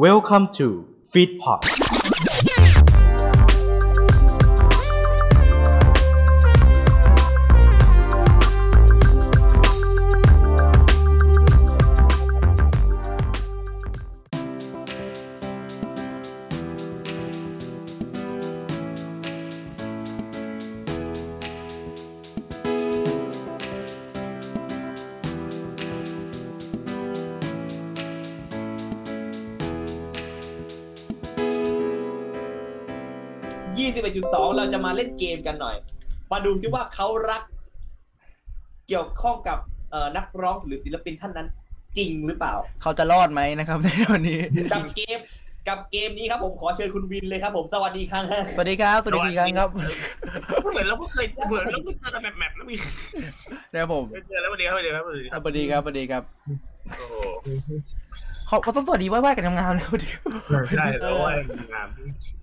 Welcome to Feedpot มาเล่นเกมกันหน่อย มาดูซิว่าเขารัก เกี่ยวข้องกับเอ่อนักร้องหรือศิลปินท่านนั้น จริงหรือเปล่า เขาจะรอดไหมนะครับในวันนี้กับเกมกับเกมนี้ครับผมขอเชิญคุณวินเลยครับผมสวัสดีครั้งฮะสวัสดีครับสวัสดีอีกครั้งครับเหมือนเราเพิ่งเคยเหมือนเราเพิ่งเจอกันแบบแบบแล้วมีนะครับผมเคยเจอแล้ววันเดียววันเดียวครับวันเดียวสวัสดีครับสวัสดีครับโอ้โห เขาเขาต้องสวัสดีไหว้ๆกันทำงานเลยสวัสดีครับใช่แล้วว่างาม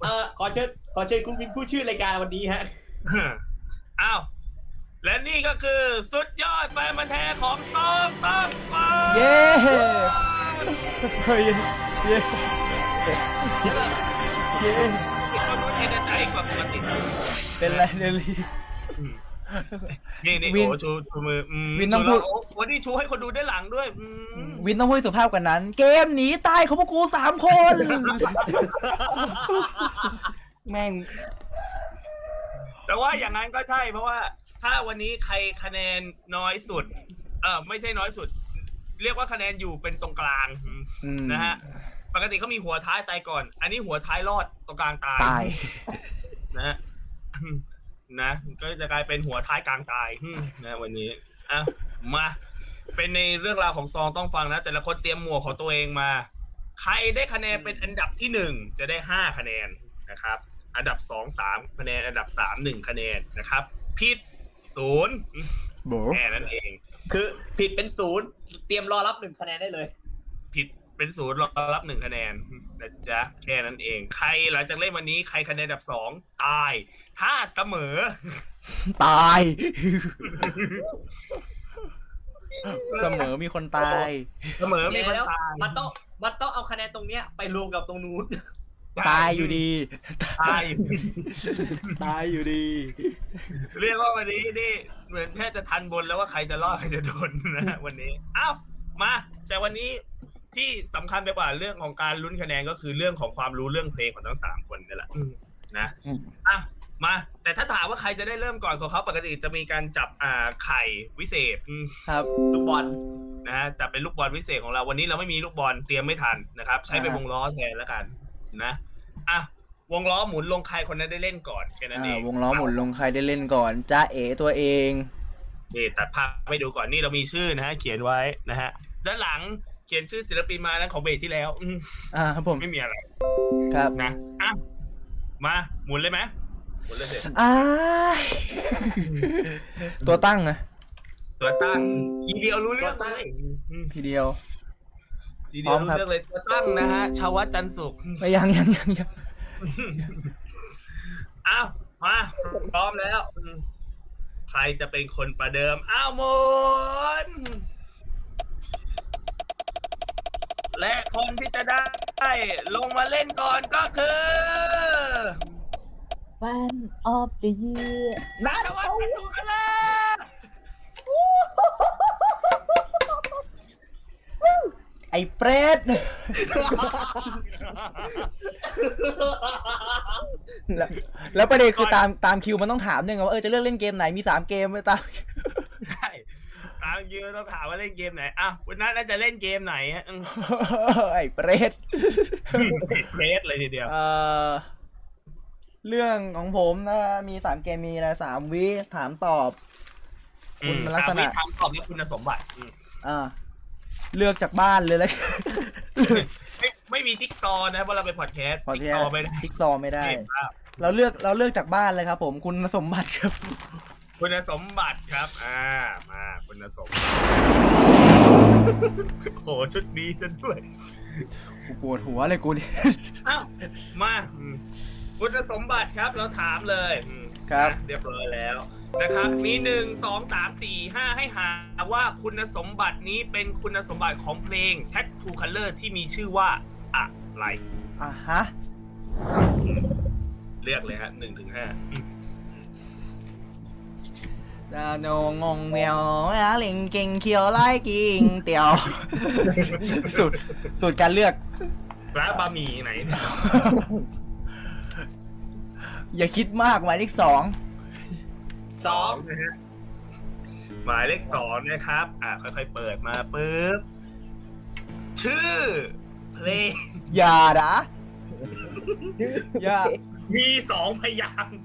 เอ่อขอเชิญขอเชิญคุณวินพูดชื่อรายการวันนี้ฮะอ้าวและนี่ก็คือสุดยอดแฟนมันธุ์แท้ของซองตั้งฟ้าเย้เฮ้ยเย้เย้มีความรู้เอนใจกว่าปกติเป็นไรเดลี่ นี่นี่วิน โอ้ชูชูมืออืมวินต้องชูพูแล้ดวโอ้วันนี้ชูให้คนดูได้านหลังด้วยอืมวินต้องพูดสุภาพกว่านั้น เกมหนีตายของพวกกูสามคน แม่ง แต่ว่าอย่างนั้นก็ใช่เพราะว่า ถ้าวันนี้ใครคะแนนน้อยสุด เออไม่ใช่น้อยสุด เรียกว่าคะแนนอยู่เป็นตรงกลางอืมอืมนะฮะปกติเขามีหัวท้ายตายก่อน อันนี้หัวท้ายรอดตรงกลางตายตาย นะฮะ นะก็จะกลายเป็นหัวท้ายกลางตายอืมนะวันนี้อะมา เป็นในเรื่องราวของซองต้องฟังนะ แต่ละคนเตรียมหมวกของตัวเองมา ใครได้คะแนนเป็นอันดับที่หนึ่งจะได้ห้าคะแนนนะครับ อันดับสองสามคะแนนอันดับสามหนึ่งคะแนนนะครับผิดศูนย์โบแค่นั้นเอง คือผิดเป็นศูนย์เตรียมรอรับหนึ่งคะแนนได้เลย ผิด เป็นศูนย์รอรับหนึ่งคะแนนนะจ๊ะแค่นั้นเอง ใครหลังจากเล่นวันนี้ใครคะแนนอันดับสองตาย ถ้าเสมอ ตาย เสมอมีคนตาย เสมอมีคนแล้วตายมันต้องมันต้องเอาคะแนนตรงเนี้ยไปรวมกับตรงนู้นตายอยู่ดี ตายอยู่ดี ตายอยู่ดี เรียกว่าวันนี้นี่เหมือนแทบจะทันบนแล้วว่าใครจะรอดใครจะโดนนะวันนี้ อ้าวมา แต่วันนี้ ที่สำคัญไปกว่าเรื่องของการลุ้นคะแนนก็คือเรื่องของความรู้เรื่องเพลงของทั้งสามคนนี่แหละนะอืม อะมา แต่ถ้าถามว่าใครจะได้เริ่มก่อนของเขาปกติจะมีการจับอ่าไข่วิเศษอืม ครับ ลูกบอลนะฮะจับเป็นลูกบอลวิเศษของเราวันนี้เราไม่มีลูกบอลเตรียมไม่ทันนะครับ ใช้เป็นอ่าวงล้อแทนแล้วกันนะอะวงล้อหมุนลงใครคนนั้นได้เล่นก่อนแค่นั้นเออ่างวงล้อหมุนลงใครได้เล่นก่อนจ้าเอ๋ตัวเอง นี่ตัดภาพไปดูก่อนนี่เรามีชื่อนะฮะเขียนไว้นะฮะด้านหลัง เขียนชื่อศิลปินมานั้นของเบรกที่แล้ว อืมอ่าครับผมไม่มีอะไรครับนะอะมาหมุนเลยไหมหมุนเลยเสร็จอ้ายตัวตั้งนะตัวตั้งทีเดียวรู้เรื่องเลยอืมทีเดียว ทีเดียวรู้พร้อมครับเรื่องเลยตัวตั้งนะฮะชาววัดจันทร์สุข ไม่ยังยังยังยังอ้าวมาพร้อมแล้วอืมใครจะเป็นคนประเดิม อ้าวหมน และคนที่จะได้ลงมาเล่นก่อนก็คือ Fan of the Year นัทวัฒน์พันธุกันเลยไอ้เปรตแล้วแล้วประเด็นคือตามตามคิวมันต้องถามด้วยไงว่าเออจะเลือกเล่นเกมไหนมีสามเกมไปตาม ใช่ ตามยืนต้องถามว่าเล่นเกมไหนอ้าววันนั้นน่าจะเล่นเกมไหนฮะอืมไอ้เปรตติดเพสเลยทีเดียว เอ่อเรื่องของผมนะมีสามเกมมีอะไรสามวิถามตอบคุณมันลักษณะ สามวิถามตอบด้วยคุณสมบัติอืมอ่าเลือกจากบ้านเลยแล้ว ไม่ไม่มีจิ๊กซอว์นะเพราะเราเป็นพอดแคสต์พอจิ๊กที่ซอว์ไม่ได้ทิกซอว์ไม่ได้ เกมภาพเราเลือกเราเลือกจากบ้านเลยครับผมคุณสมบัติครับ คุณสมบัติครับ อ่ามา คุณสมบัติโหชุดดีซะด้วยกูปวดหัวเลยกูเนี่ยอ้าวมาอืมคุณสมบัติครับเราถามเลยอืมครับนะเรียบร้อยแล้วนะครับมีหนึ่งสองสามสี่ห้าให้หาว่าคุณสมบัตินี้เป็นคุณสมบัติของเพลง Tattoo Color ที่มีชื่อว่าอะไลค์อะฮะ เลือกเลยฮะหนึ่งถึงห้า ดาโนงงเมียวอะลิงกิงเคียวไล่กิงเตียวสุดสุดการเลือก ร้านบะหมี่ไหนเนี่ยอย่าคิดมากหมายเลขสองสองนะฮะหมายเลขสองนะครับ อ่าค่อยๆเปิดมาปุ๊บ ชื่อ เพลงอย่านะอย่ามีสองพยางค์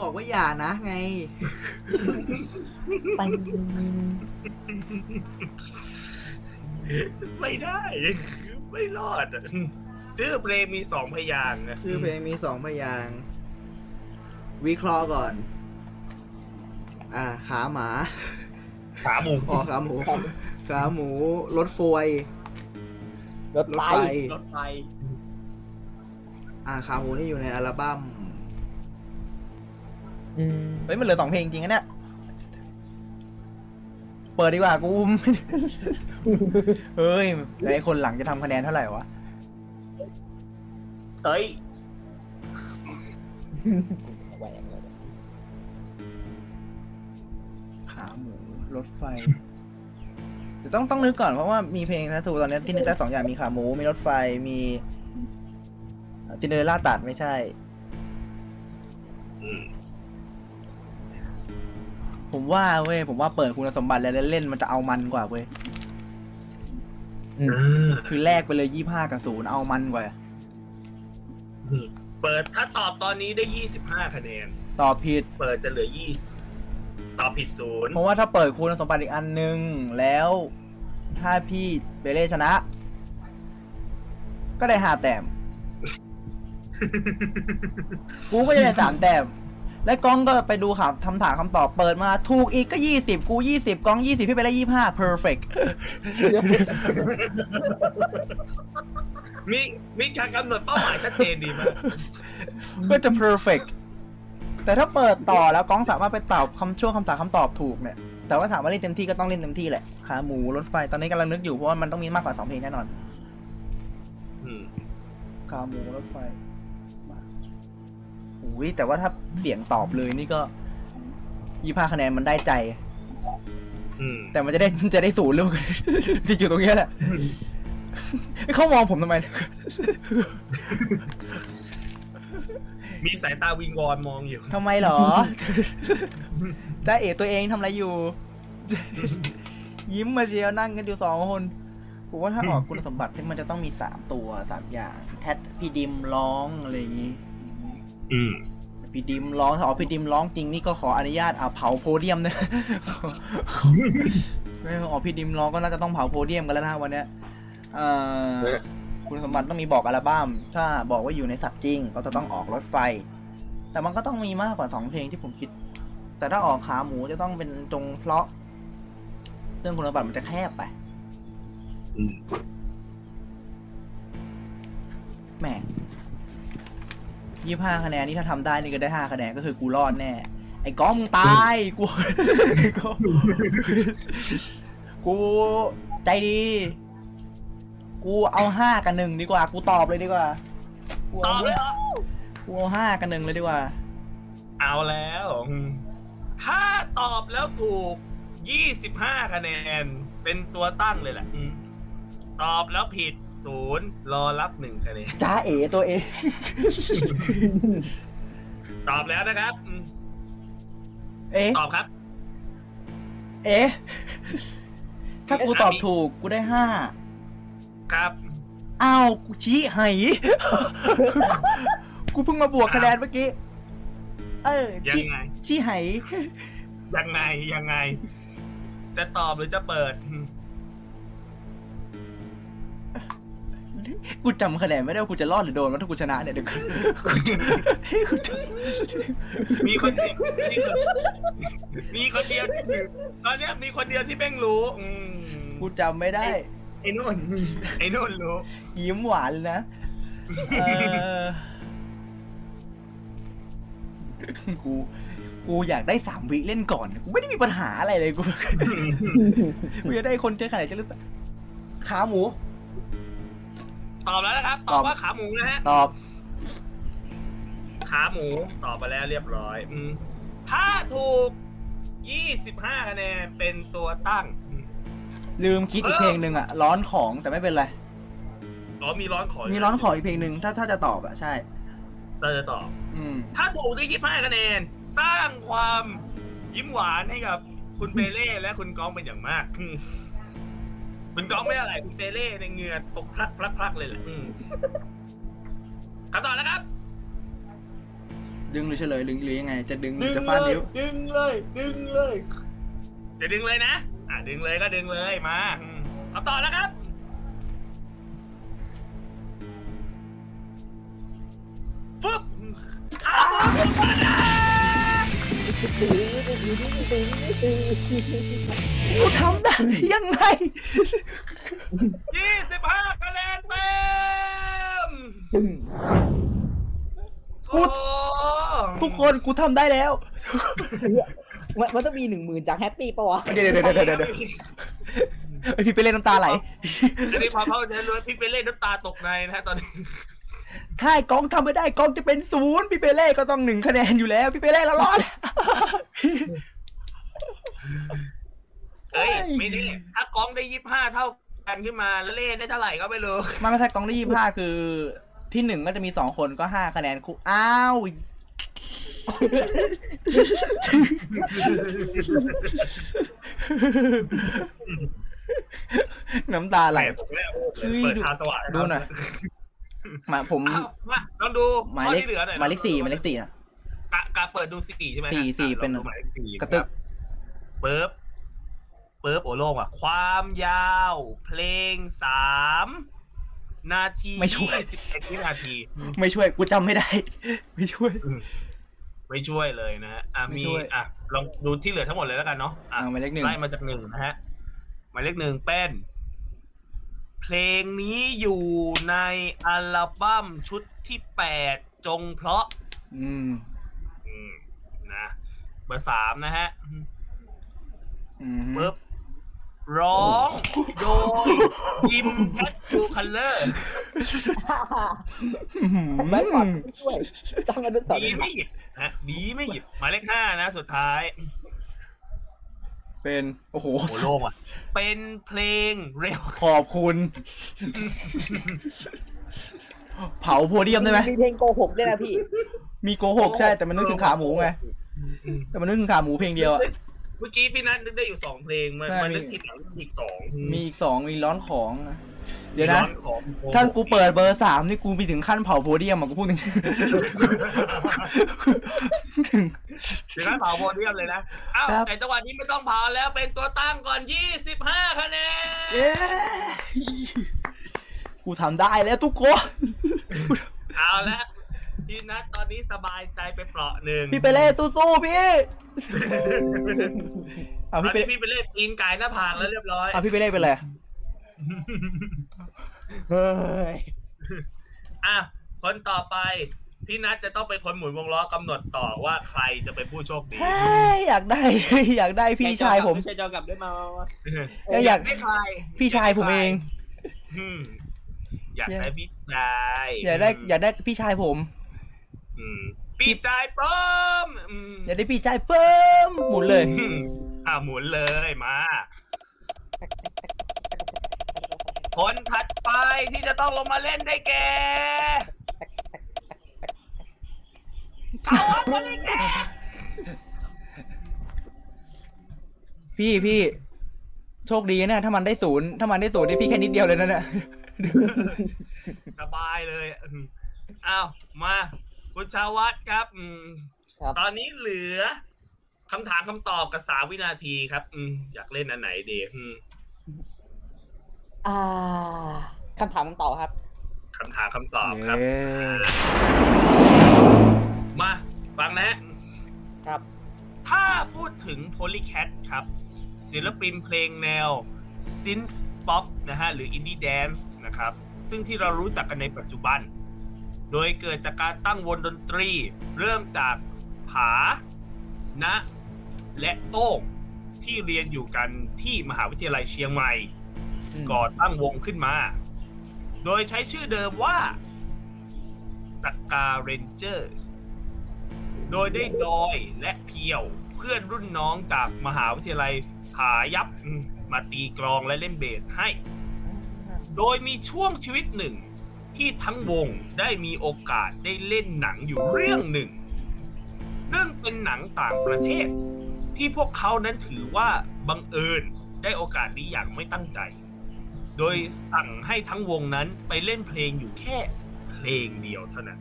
บอกว่าอย่านะไงปังไม่ได้ ไม่รอดอะชื่อเพลงมีสองพยางค์นะชื่อเพลงมีสองพยางค์วิเคราะห์ก่อน อ่า ขาหมาขาหมูอ๋อขาหมู ขาหมู รถฟวยรถรถไฟไฟ รถไฟ อ่า ขาหมูนี่อยู่ในอัลบั้มอืม เฮ้ยมันเหลือสองเพลงจริงๆนะเนี่ย เปิดดีกว่ากูไม่ได้เฮ้ยแล้วไอ้คนหลังจะทำคะแนนเท่าไหร่วะ เฮ้ยแหวงเลยขาหมูรถไฟเดี๋ยวต้องต้องนึกก่อนเพราะว่ามีเพลงนะทูตอนนี้ที่นึกได้สองอย่างมีขาหมู มีรถไฟมีซินเดอเรลล่าตัดไม่ใช่อืม ผมว่าเว้ยผมว่าเปิดคุณสมบัติแล้วเล่นๆมันจะเอามันกว่าเว้ยอ่าคือแลกไปเลยยี่ห้ากับศูนย์เอามันกว่านี่เปิดถ้าตอบตอนนี้ได้ยี่สิบห้าคะแนน ตอบผิด เปิดจะเหลือยี่ตอบผิดศูนย์เพราะว่าถ้าเปิดคุณสมบัติอีกอันนึงแล้ว ถ้าพี่เบเล่ชนะ ก็ได้ห้าแต้ม กูก็จะได้สามแต้ม และกล้องก็ไปดูคำคำถามคำตอบเปิดมา ถูกอีกก็ยี่สิบกูยี่สิบกล้องยี่สิบพี่ไปได้ยี่ห้า perfect มีมีการกำหนดเป้าหมายชัดเจนดีมากก็จะ perfect แต่ถ้าเปิดต่อแล้วกล้องสามารถไปตอบคำช่วงคำถามคำตอบถูกเนี่ย แต่ว่าถามว่าเล่นเต็มที่ก็ต้องเล่นเต็มที่แหละขาหมูรถไฟตอนนี้กำลังนึกอยู่เพราะว่ามันต้องมีมากกว่าสองเพลงแน่นอนอืมขาหมูรถไฟ อุ้ยแต่ว่าถ้าเสียงตอบเลยนี่ก็ยี่ห้าคะแนนมันได้ใจ อืมแต่มันจะได้จะได้ศูนย์หรือเปล่า จะอยู่ตรงเนี้ยแหละ เขามองผมทำไม มีสายตาวิงวอนมองอยู่ ทำไมเหรอ จ้าเอ๋ตัวเองทำอะไรอยู่ ยิ้มมาเชียวนั่งกันอยู่สองคนผมว่าถ้าออกคุณสมบัติที่มันจะต้องมีสามตัวสามอย่าง แทดพี่ดิมร้องอะไรอย่างงี้ อืมพี่ดิมร้องถ้าออกพี่ดิมร้องจริงนี่ก็ขออนุญาตอะเผาโพเดียมนะไม่ออกพี่ดิมร้องก็น่าจะต้องเผาโพเดียมกันแล้วนะวันเนี้ยเอ่อเออคุณสมบัติต้องมีบอกอัลบั้มถ้าบอกว่าอยู่ในสัตว์จริง ก็จะต้องออกรถไฟ แต่มันก็ต้องมีมากกว่าสองเพลงที่ผมคิด แต่ถ้าออกขาหมูจะต้องเป็นตรงเพราะ เรื่องคุณสมบัติมันจะแคบไปอืมแหม ยี่ห้าคะแนนนี่ถ้าทำได้นี่ก็ได้ห้าคะแนนก็คือกูรอดแน่ ไอ้ก้องมึงตายกูไอ้ก้องกูใจดี กูเอาห้ากับหนึ่งดีกว่า กูตอบเลยดีกว่ากูตเอาอบเลยเหรอกูเอาห้ากับหนึ่งเลยดีกว่า เอาแล้วอืมถ้าตอบแล้วถูกยี่สิบห้าคะแนน เป็นตัวตั้งเลยแหละอืมตอบแล้วผิด ศูนย์รอรับหนึ่งคะแนนจ้าเอ๋ตัวเอง ตอบแล้วนะครับอืมเอ๊ะ ตอบครับ เอ๊ะ ถ้ากูตอบถูกกูได้ห้า ครับอ้าวกูชี้ไหกูเพิ่งมาบวกคะแนนเมื่อกี้ เออยัชี้งไง ชี้ไหยังไงยังไง จะตอบหรือจะเปิดอืม กูจำคะแนนไม่ได้ว่ากูจะรอดหรือโดนว่าถ้ากูชนะเนี่ยเดี๋ยวกูกูจะมีคนเดียวมีคนมีคนเดียวที่ตอนเนี้ยมีคนเดียวที่แม่งรู้อืมกูจำไม่ได้ ไอ้นุ่นไอ้นุ่นรู้ ยิ้มหวานเลยนะเออกูกกูอยากได้สามวิเล่นก่อน กูไม่ได้มีปัญหาอะไรเลยกู กูจะได้คนเจอขนาดจะรู้สึกขาหมู ตอบแล้วนะครับตตออบบว่าขาหมูนะฮะ ตอบ ขาหมูตอบไปแล้วเรียบร้อย อืมถ้าถูก 25คะแนนเป็นตัวตั้งอืมลืมคิดอีกเพลงหนึ่งอะร้อนของแต่ไม่เป็นไร อ๋อมีร้อนขอมีร้อนของอีกเพลงหนึ่งถ้าถ้าจะตอบอะใช่เราจะตอบ อืม ถ้าถูกได้25คะแนน สร้างความยิ้มหวานให้กับคุณเปเล่และคุณก้องเป็นอย่างมากอื มคุณก้องไม่อะไรคุณเปเล่ในยเหงื่อตกพลักพลักพลักเลยแหละอืมคำตอบแล้วครับ ดึงหรือเฉลยหรือหรือยังไง จะดึงหรืดึองจะเลฟาดยนิ้วดึงเลยดึงเลย จะดึงเลยนะ อะดึงเลยก็ดึงเลยมาอืมคำตอบแล้วครับปุ๊บ กูทำได้ยังไง ยี่สิบห้าคะแนนเต็มตึ้งพูโอ้ดทุกคนกูทำได้แล้ว มันมันต้องมีหนึ่งหมื่นจากแฮปปี้ปะวะ เดี๋ยวเดี๋ยวเดี๋ยวเดี๋ยวเดี๋ยวไอยพี่ไปเล่นน้ำตาไหล อันนี้พอเขาจะรู้ว่าพี่ไปเล่นน้ำตาตกในนะฮะตอนนี้ ถ้าไอ้กองทำไม่ได้กองจะเป็นศูนย์พี่เปเล่ก็ต้องหนึ่งคะแนนอยู่แล้ว พี่เปเล่เรารอดเอ้ยไม่นี่ถ้ากองได้ยี่ห้าเท่ากันขึ้นมาแล้วเล่นได้เท่าไหร่ก็ไม่รู้มันไม่ใช่กองได้ยี่ห้าคือ ที่หนึ่งก็จะมีสองคนก็ห้าคะแนนคู่อ้าวน้ำตาไหลผมไม่เอาเฮ้ยเปิดทางสว่างดูหน่อย มาผมอ้าวมาลองดูหมายข้อเลขที่เหลือหน่อยหมายเลขสี่หมายเลขสี่นะกะกะเปิดดูสี่ใช่ไหมฮะสี่สี่อะเป็นลองดูหมายเลขสี่กระตึกเปิบเปิบโอโล่งอะ ความยาว เพลงสามนาทีไม่ช่วยสิบเอ็ดวินาที ไม่ช่วยกูจำไม่ได้ ไม่ช่วย ไม่ช่วยเลยนะฮะอะไม่มีช่วยอะลองดูที่เหลือทั้งหมดเลยแล้วกันเนาะอะเอาหมายเลขหนึ่งไล่มาจากหนึ่งนะฮะหมายเลขหนึ่งเป็น เพลงนี้อยู่ในอัลบั้มชุดที่แปดจงเพราะ อืมอืมนะเบอร์สามนะฮะอืมปึ๊บร้องโดยดิม Tattoo Colour แม่งก่อนช่วยต้องอนุสาวดีรีย์ไม่หยิบนะดีไม่หยิบหมายเลขห้านะ สุดท้าย เป็นโอ้โหโอ้โล่งอะ เป็นเพลงเร็ว ขอบคุณ เผาโพเดียมได้ไหมมีเพลงโกหกด้วยนะพี่ มีโกหกใช่ แต่มันนึกถึงขาหมูไงแต่มันนึกถึงขาหมูเพลงเดียวอะเมื่อกี้พี่นัทนึกได้อยู่สองเพลงมันใช่มันนึกทีหลังอีกสองมีอีกสองมีร้อนของนะ เดี๋ยวนะร้อของถ้ากูเปิดเบอร์สามนี่กูไปถึงขั้นเผาโพเดียมอะกูพูดถึงถึงถึงขั้นเผาโพเดียมเลยนะอ้าวครับแต่จังหวะนี้ไม่ต้องเผาแล้วเป็นตัวตั้งก่อนยี่สิบห้าคะแนนเย้กูทำได้แล้วทุกคนเอาละพี่นัทตอนนี้สบายใจไปเปราะหนึ่งพี่ไปเล่สู้ๆพี่เอาตอพี่นไปนี้พี่ไปเล่นปีนกายหน้าผากแล้วเรียบร้อยเอาพี่ไปเล่เป็นไร เฮ้ยอะคนต่อไป พี่นัทจะต้องเป็นคนหมุนวงล้อกำหนดต่อว่าใครจะเป็นผู้โชคดีเฮ้ยอยากได้ อยากได้พี่ชายผม ไม่ใช่จอกลับด้วยมามามาเอ้ยอยากได้ใครพี่ชายผมเอง อืมอยากได้พี่ชายอยากได้ อยากได้พี่ชายผม อืมพี่ชายป้อมอืมอยากได้พี่ชายเพิ่มหมุนเลยอืมอะหมุนเลยมา คนถัดไปที่จะต้องลงมาเล่นได้แก่เอาอันมาเลยแกพี่พี่โชคดีนะถ้ามันได้ศูนย์ถ้ามันได้ศูนย์นี่พี่แค่นิดเดียวเลยนะเนี่ยสบายเลยอืมอ้าวมาคุณชาวัตรครับอืมครับ ตอนนี้เหลือคำถามคำตอบกับสามวินาทีครับ อืมอยากเล่นอันไหนดีอืม อ่าคำถามคำตอบครับคำถามคำตอบครับเย้มาฟังนะครับ ถ้าพูดถึง Polycat ครับ ศิลปินเพลงแนว Synth Pop นะฮะ หรือ Indie Dance นะครับ ซึ่งที่เรารู้จักกันในปัจจุบัน โดยเกิดจากการตั้งวงดนตรี เริ่มจากผา นะ และโต้งที่เรียนอยู่กันที่มหาวิทยาลัยเชียงใหม่อืม ก่อตั้งวงขึ้นมา โดยใช้ชื่อเดิมว่าสกาเรนเจอร์สโดยได้ดอยและเพียวเพื่อนรุ่นน้องจากมหาวิทยาลัยผายับมมาตีกลองและเล่นเบสให้ โดยมีช่วงชีวิตหนึ่งที่ทั้งวงได้มีโอกาสได้เล่นหนังอยู่เรื่องหนึ่ง ซึ่งเป็นหนังต่างประเทศ ที่พวกเขานั้นถือว่าบังเอิญได้โอกาสนี้อย่างไม่ตั้งใจ โดยสั่งให้ทั้งวงนั้นไปเล่นเพลงอยู่แค่เพลงเดียวเท่านั้น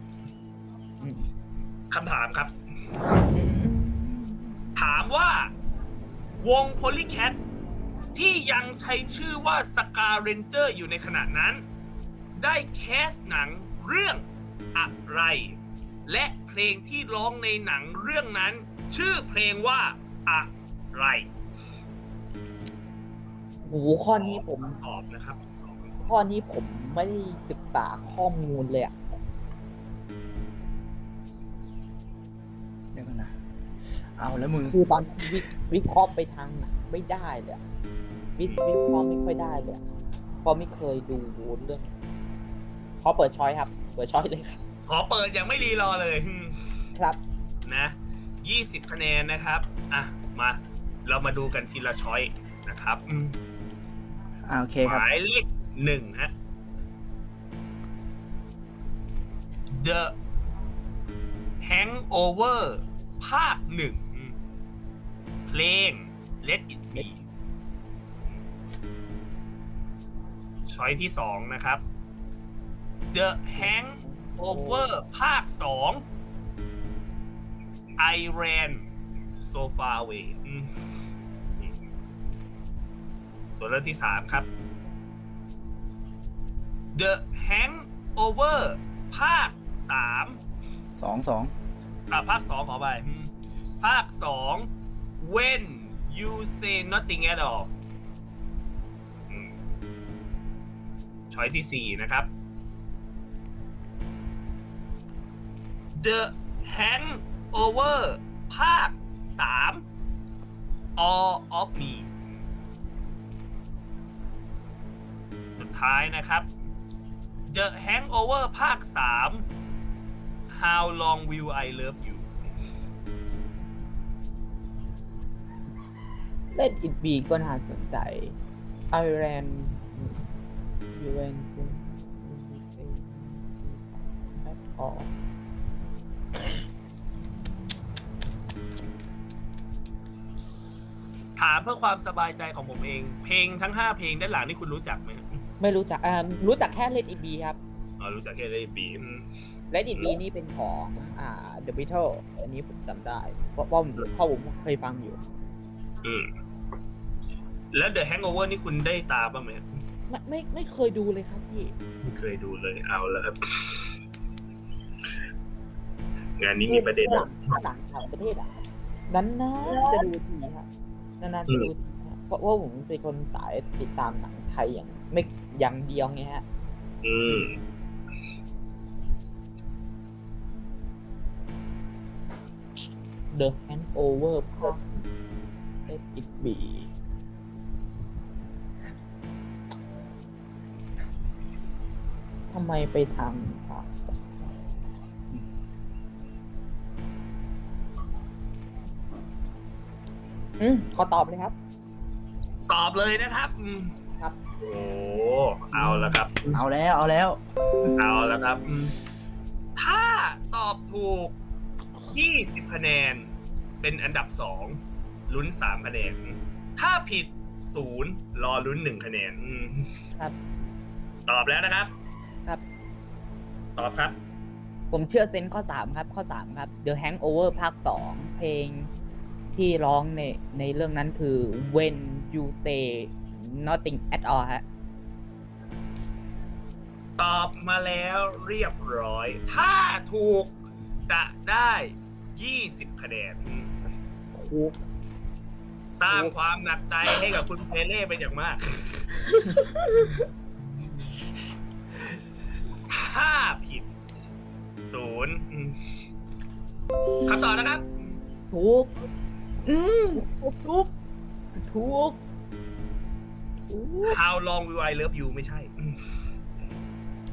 คำถามครับ ถามว่า วง Polycat ที่ยังใช้ชื่อว่า Scar Ranger อยู่ในขณะนั้น ได้แคสหนังเรื่องอะไร และเพลงที่ร้องในหนังเรื่องนั้น ชื่อเพลงว่าอะไร โหข้อนี้ผมตอบนะครับสองข้อนี้ผมไม่ได้ศึกษาข้อมูลเลยอะเดี๋ยวก่อนนะเอาแล้วมึง คือตอนวิวิเคราะห์ไปทางไหนไม่ได้เลยอะวิวิเคราะห์ไม่ค่อยได้เลยอะเพราะไม่เคยดูเรื่องขอเปิดช้อยครับ เปิดช้อยเลยครับ ขอเปิดอย่างไม่รีรอเลยครับ นะ20คะแนนนะครับ อะ มา เรามาดูกันทีละช้อยนะครับอืม อ่าโอเคหครับ มายเลขหนึ่งฮะ The Hangover ภาคหนึ่งเพลง Let It Be ช้อยที่สองนะครับ The Hangover ภาคสอง I ran so far away อืม ตัวเลือกที่สามครับ The Hangover ภาคสามสองสองอะภาคสองขอไปอืมภาคสอง When you say nothing at all อืมช้อยที่สี่นะครับ The Hangover ภาคสาม All of Me สุดท้ายนะครับ The Hangover ภาคสาม How long will I love you เล่นอิดบีก็น่าสนใจไอแรนยูเอนแอดออถามเพื่อความสบายใจของผมเอง เพลงทั้ง 5 เพลงด้านหลังนี่คุณรู้จักไหม ไม่รู้จักอ่ารู้จักแค่เล่นอิดบีครับ อ๋อรู้จักแค่ได้บีอืมเล่นอิดบีนี่เป็นของอ่า The Beatles อันนี้ผมจำได้เพราะเพราะผมเพราะผมเคยฟังอยู่ อืม แล้ว The Hangover นี่คุณได้ตามบ้างไหมไม่ไม่ไม่เคยดูเลยครับพี่ ไม่เคยดูเลยเอาแล้วครับ งานนี้มีประเด็น หลังหลังต่างประเทศอะนั้นนะจะดูทีครับนานๆจะดูทีครับเพราะว่าผมเป็นคนสายติดตามหนังไทยอย่าง ไม่อย่างเดียวไงฮะ อืม The Hangover ภาค Let It Be ทำไมไปทางภาคสองอืมขอตอบเลยครับ ตอบเลยนะครับอืมครับ โอ้เอาแล้วครับ เอาแล้วเอาแล้ว เอาแล้วครับอืมถ้าตอบถูก 20คะแนน เป็นอันดับ 2 ลุ้น 3 คะแนน ถ้าผิด 0 รอลุ้น 1 คะแนนอืมครับ ตอบแล้วนะครับ ครับ ตอบครับ ผมเชื่อเซนส์ข้อสามครับ ข้อสามครับ The Hangover ภาคสองเพลงที่ร้องในในเรื่องนั้นคือ When You Say Nothing at All ฮะ ตอบมาแล้วเรียบร้อย ถ้าถูกจะได้ 20 คะแนนอืมถูกสร้างความหนักใจให้กับคุณเพเล่เป็นอย่างมาก ถ้าผิดศูนย์อืมคำตอบนะครับ ถูก อืมทุกทุกทุก How long will I love you ไม่ใช่อืม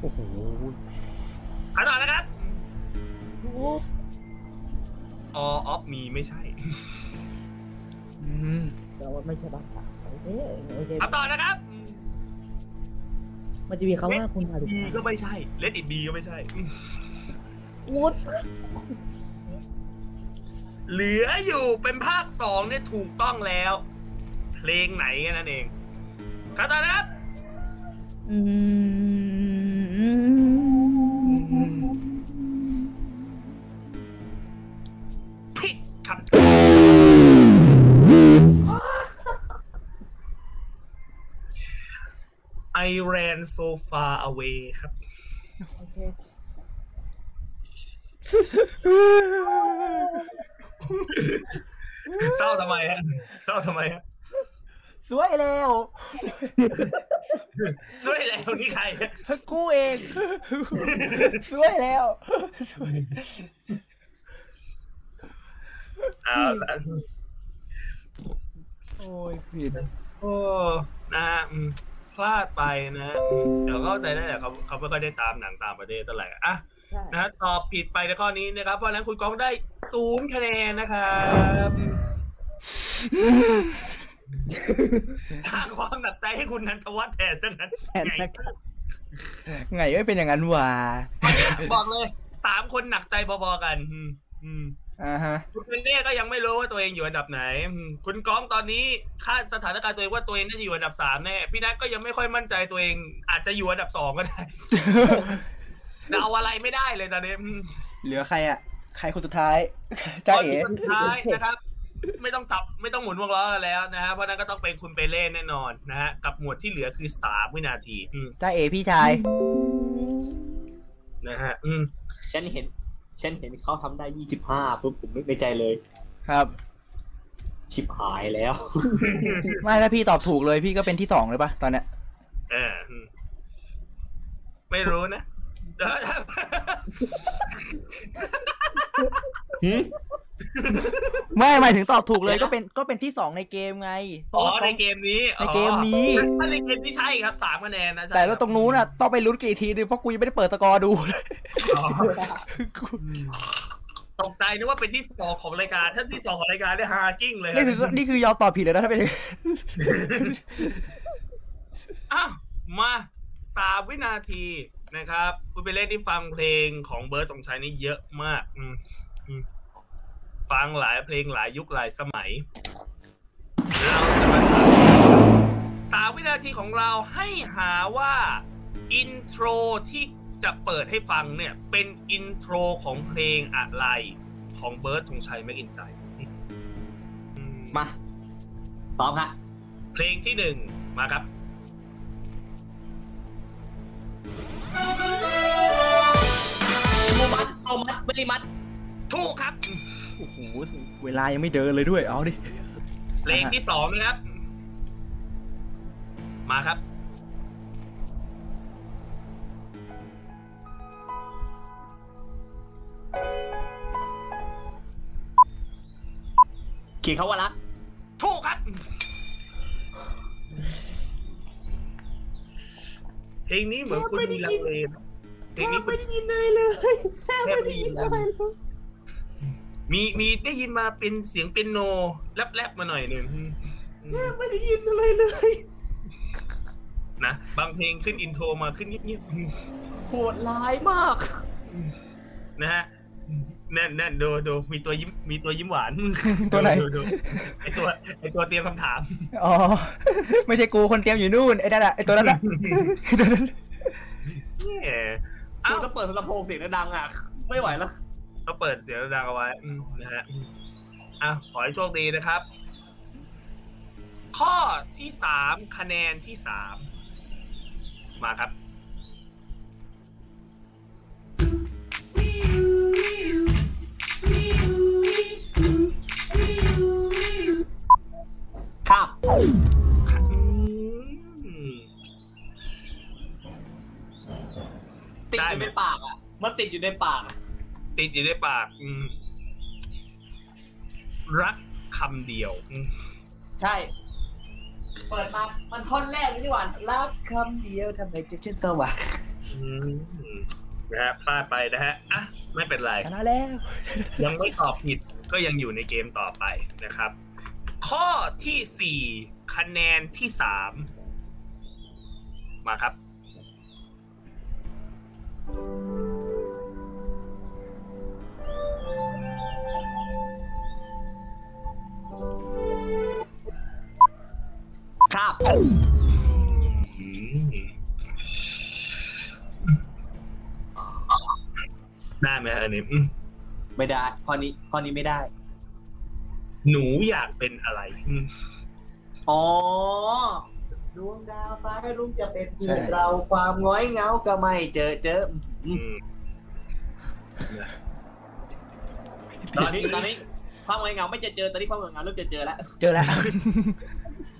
โอ้โหอะต่อนะครับทุก All of me ไม่ใช่อืมแต่ว่าไม่ใช่บ้าสาวโอเคโอเคอะต่อนะครับ มันจะมีคำว่าคุณพา B ก็ไม่ใช่ Let it be ก็ไม่ใช่อืมวุฒเหลืออยู่เป็นภาคสองเนี่ยถูกต้องแล้ว เพลงไหนกันนั่นเอง ครับต่อนะครับอืมผิดครับ I ran so far away ครับ โอเค เศร้าทำไมฮะเศร้าทำไมฮะ สวยแล้วช่วยแล้วนี่ใครฮะกูเองสวยแล้วเอาละโอ้ยผิดโอ้นะฮะอืมพลาดไปนะฮะอืมเดี๋ยวเข้าใจได้แหละเขาเขาไม่ค่อยได้ตามหนังต่างประเทศเท่าไหร่อะใช่นะฮะตอบผิดไปในข้อนี้นะครับเพราะฉะนั้นคุณก้องได้ศูนย์คะแนนนะครับ ทางความหนักใจให้คุณนันทวัฒน์แทนซะนั้นแทนไงนะครับไงไม่เป็นอย่างนั้นวะบอกเลยสามคนหนักใจพอๆกันอืมอืมอ่าฮะคุณเนเน่ก็ยังไม่รู้ว่าตัวเองอยู่อันดับไหนอืมคุณก้องตอนนี้คาดสถานการณ์ตัวเองว่าตัวเองน่าจะอยู่อันดับสามแน่พี่นัทก็ยังไม่ค่อยมั่นใจตัวเอง อาจจะอยู่อันดับสองก็ได้แต่เอาอะไรไม่ได้เลยตอนนี้อืมเหลือใครอะ ใครคนสุดท้ายจ้าคนเอ๋สุดท้ายนะครับ ไม่ต้องจับไม่ต้องหมุนวงล้อกันแล้วนะฮะเพราะฉะนั้นก็ต้องเป็นคุณเปเล่แน่นอนนะฮะกับหมวดที่เหลือคือสามวินาทีอืมจ้าเอ๋พี่ชายนะฮะอืมฉันเห็น ฉันเห็นเขาทำได้ยี่สิบห้าปุ๊บผมนึกในใจเลย ครับ ชิบหายแล้ว ไม่ถ้าพี่ตอบถูกเลยพี่ก็เป็นที่สองเลยปะตอนเนี้ยเอออืมไม่รู้นะ ไม่หมายถึงตอบถูกเลยก็เป็นก็เป็นที่สองในเกมไงเพอ๋ราะอว่าในเกมนี้ในเกมนี้อ๋อถ้าในเกมที่ใช่ครับสามคะแนนนะใช่แต่แล้วตรงนู้นน่ะต้องไปลุ้นกี่ทีนึงเพราะกูยังไม่ได้เปิดสกอร์ดูเลยอ๋อตกใจนึกว่าเป็นที่สองของรายการถ้าที่สองของรายการได้ฮากิ้งเลยนี่คือนี่คือยอมตอบผิดเลยนะถ้าเป็นอย่างนั้นอ้าวมาสามวินาทีนะครับ คุณไปเล่นที่ฟังเพลงของเบิร์ดตรงชัยนี่เยอะมาก อืมอืม ฟังหลายเพลงหลายยุคหลายสมัยเราจะมาถามสามวินาทีของเราให้หาว่า intro ที่จะเปิดให้ฟังเนี่ย เป็น intro ของเพลงอะไรของเบิร์ดธงชัยแมคอินไตย์อืมมาพร้อมฮะเพลงที่หนึ่งมาครับโมมัดโอมัดเบลิมัดถูกครับ โอ้โหเวลายังไม่เดินเลยด้วย เอาดิ เพลงที่สองนะครับ มาครับ เขียนเขาว่ารัก ถูกครับ เพลงนี้เหมือนคุณมีลังเลนะเพลงนี้คุณ ไม่ได้ยินอะไรเลยแทบไม่ได้ยินอะไรเลย มีมีได้ยินมาเป็นเสียงเปียโนแลบๆมาหน่อยหนึ่งอืมแทบไม่ได้ยินอะไรเลย นะ บางเพลงขึ้นอินโทรมาขึ้นเงียบโหดร้ายมากๆนะฮะแน่นแน่นดูดูมีตัวยิ้มมีตัวยิ้มหวานตัวไหนดูดูดูไอตัวไอตัวเตรียมคำถามอ๋อไม่ใช่กูคนเตรียมอยู่นู่นไอ้นั่นอะไอ้ตัวนั้นอะไอ้ตัวนั้นแหมคุอ้าณวต้องเปิดลำโพงเสียงดังๆอะ ไม่ไหวแล้ว ก็เปิดเสียงดังเอาไว้อืมนะฮะอืมอะขอให้โชคดีนะครับ ข้อที่สามคะแนนที่สามมาครับ ข้ามอืม ติดอยู่ในปากอะ มันติดอยู่ในปากอะ ติดอยู่ในปากอืมรักคำเดียวอืมใช่ เปิดมา มันท่อนแรกเลยนี่หว่ารักคำเดียวทำไมจะเช่นสว่างอืมนะฮะพลาดไปนะฮะอะไม่เป็นไรชนะแล้ว ยังไม่ตอบผิดก็ยังอยู่ในเกมต่อไปนะครับ ข้อที่สี่คะแนนที่สามมาครับ ครับอืมได้ไหมอันนี้อืมไม่ได้ข้อนี้ข้อนี้ไม่ได้ หนูอยากเป็นอะไรอืมอ๋อดวงดาวฟ้าไม่รู้จะเป็นเพื่อนเราความง้อยเหงาก็ไม่เจอเจออืมอืมตอนนี้ตอนนี้ความง้อยเหงาไม่จะเจอตอนนี้ความง้อยเหงาเริ่มจะเจอแล้ว เจอแล้ว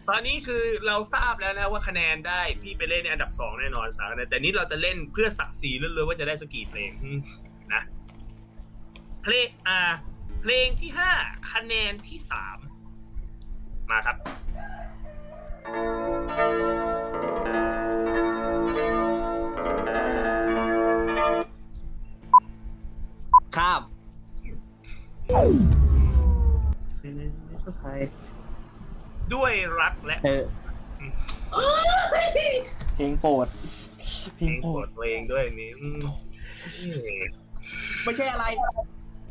ตอนนี้คือเราทราบแล้วนะว่าคะแนนได้พี่ไปเล่นในอันดับสองแน่นอนสามคะแนนแต่นี้เราจะเล่นเพื่อศักดิ์ศรีเรื่อยๆว่าจะได้สกกี่เพลงอืมนะเพลงอ่าเพลงที่ห้าคะแนนที่สามมาครับข้ามใครด้วยรัก และเออเพลงโปรดเพเพลลงงโปรโปรดดตัวเองด้วยอันนี้อืมอืมไม่ใช่อะไร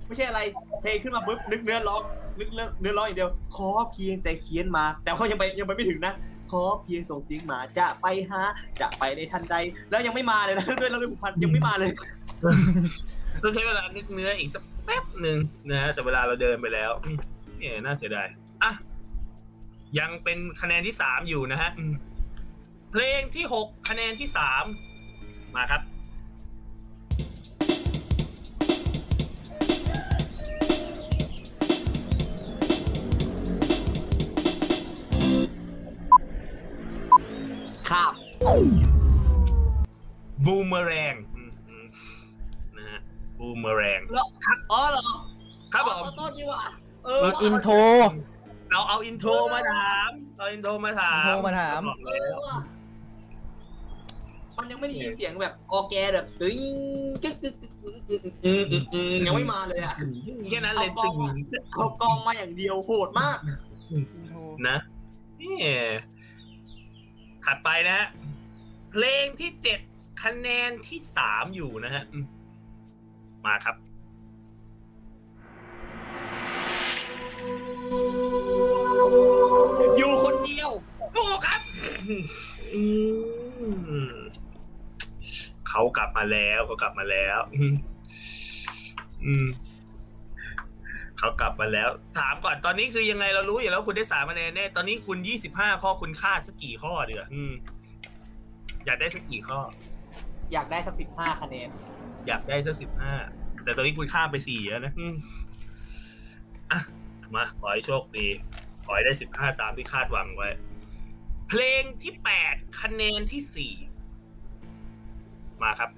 ไม่ใช่อะไร เพลงขึ้นมาปุ๊บนึกเนื้อร้องนึกเนื้อเนื้อร้องอย่างเดียว ขอเพียงแต่เขียนมา แต่เขายังไปยังไปไม่ถึงนะ ขอเพียงส่งเสียงมาจะไปหาจะไปในทันใด แล้วยังไม่มาเลยนะด้วยเราด้วยผูกพันยังไม่มาเลย ต้องใช้เวลานึกเนื้ออีกสักแป๊บหนึ่งนะฮะแต่เวลาเราเดินไปแล้วอืมเนี่ยน่าเสียดายอะ ยังเป็นคะแนนที่สามอยู่นะฮะอืมเพลงที่หกคะแนนที่สามมาครับข้ามบูมเมอแรงอืมอืมนะฮะบูมเมอแรงอ๋อเหรอครับผอ๋อมต้นต้นนี่หว่าเอออินอินโทร เราเอาอินโทรมาถามเอาอินโทรมาถามอินโทรมาถาม บอกเอแล้อวว่ะมันยังไม่ได้ยินเสียงแบบออร์แกนแบบตึ้งกึกกึกกึกอืมอืมอืมอืมอืมยังไม่มาเลยอะแค่นั้นเลยเอากล้ตึองงเอากองมาอย่างเดียวโหดมากนะนี่ถัดไปนะฮะเพลงที่เจ็ดคะแนนที่สามอยู่นะฮะอืมมาครับ อยู่คนเดียวถูกครับอืมเขากลับมาแล้วเขากลับมาแล้วอืมอืมเขากลับมาแล้ว ถามก่อนตอนนี้คือยังไงเรารู้อยู่แล้วคุณได้สามคะแนนแน่ตอนนี้คุณยี่สิบห้าข้อคุณค่าดสักกี่ข้อเดืออืม อยากได้สักกี่ข้อ อยากได้สักสิบห้าคะแนน อยากได้สักสิบห้าแต่ตอนนี้คุณข้ามไปสี่แล้วนะอืมอะมาขอให้โชคดี ขอให้ได้สิบห้าตามที่คาดหวังไว้ เพลงที่แปดคะแนนที่สี่มาครับ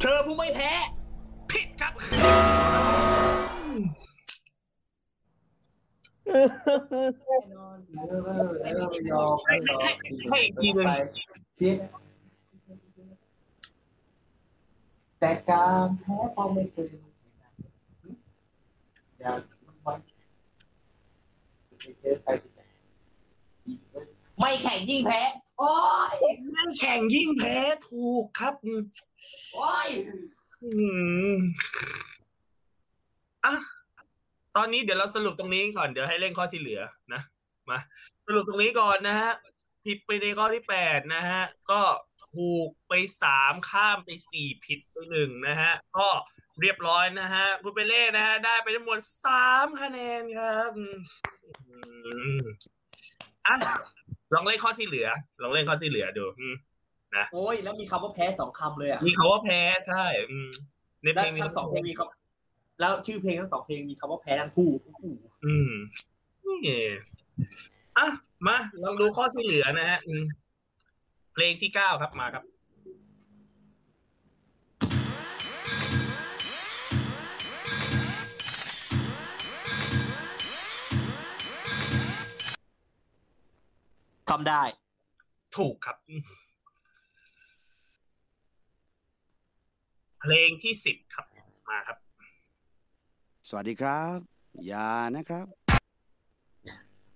เธอผู้ไม่แพ้ ผิดครับ แน่นอนไม่ยอมให้ให้ให้อีกทีหนึ่งแต่การแพ้พอไม่เคยอยากไม่แข่งยิ่งแพ้ โอ้ยไม่แข่งยิ่งแพ้ถูกครับอืมโอ้ย อืมอะ ตอนนี้เดี๋ยวเราสรุปตรงนี้ก่อนเดี๋ยวให้เล่นข้อที่เหลือนะมาสรุปตรงนี้ก่อนนะฮะผิดไปในข้อที่แปดนะฮะก็ถูกไปสามข้ามไปสี่ผิดไปหนึ่งนะฮะก็เรียบร้อยนะฮะคุณเปเล่นะฮะได้ไปทั้งหมดสามคะแนนครับอืมอืมอะลองเล่นข้อที่เหลือ ลองเล่นข้อที่เหลือดูอืมโอ้ยแล้วมีคำว่าแพ้สองคำเลยอะมีเขาว่าแพ้ใช่อืมในเพแล้วลงมีทั้งสองเพลงมีคำ แล้วชื่อเพลงทั้งสองเพลงมีคำว่าแพ้ทั้งคู่อืมนี่อะมาลองดูข้อที่เหลือนะฮะอืมเพลงที่เก้าครับมาครับทำได้ ถูกครับ เพลงที่สิบครับมาครับส วัสดีครับยานะครับ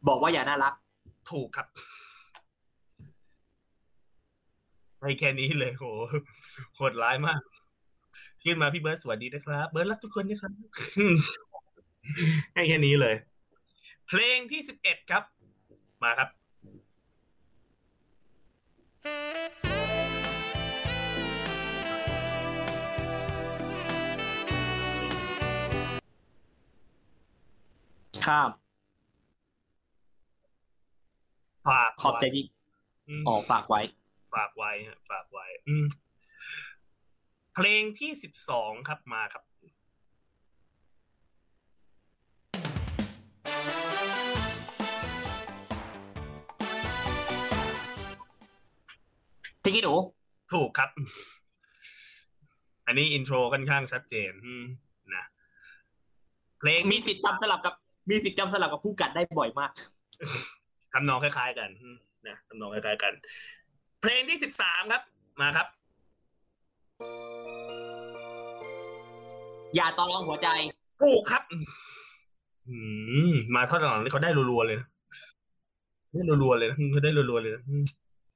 บอกว่าอย่าน่ารัก ถูกครับไปแค่นี้เลยโหโหดร้ายมาก ขึ้นมาพี่เบิร์ดสวัสดีนะครับ เบิร์ดรักทุกคนนะครับให้แค่นี้เลย เพลงที่สิบเอ็ดครับ มาครับ ข้ามฝากขอบใจที่มอ๋อฝากไว้ ฝากไว้ฮะฝากไว้ อืมเพลงที่สิบสองครับมาครับพี่กี้หนูถูกครับ อันนี้อินโทรค่อนข้างชัดเจนอืมนะเพลงมีสิทธิ์จำสลับกับ มีสิทธิ์จำสลับกับผู้กัดได้บ่อยมากทำนองคล้าย ๆ กันอืมนะทำนองคล้ายๆกัน เพลงที่สิบสามครับ มาครับ อย่าตอรองหัวใจถูกครับอืมมาเท่าหลังนี่เขาได้รัวๆเลยนะได้รัวๆเลยนะเขาได้รัวๆเลยนะอืม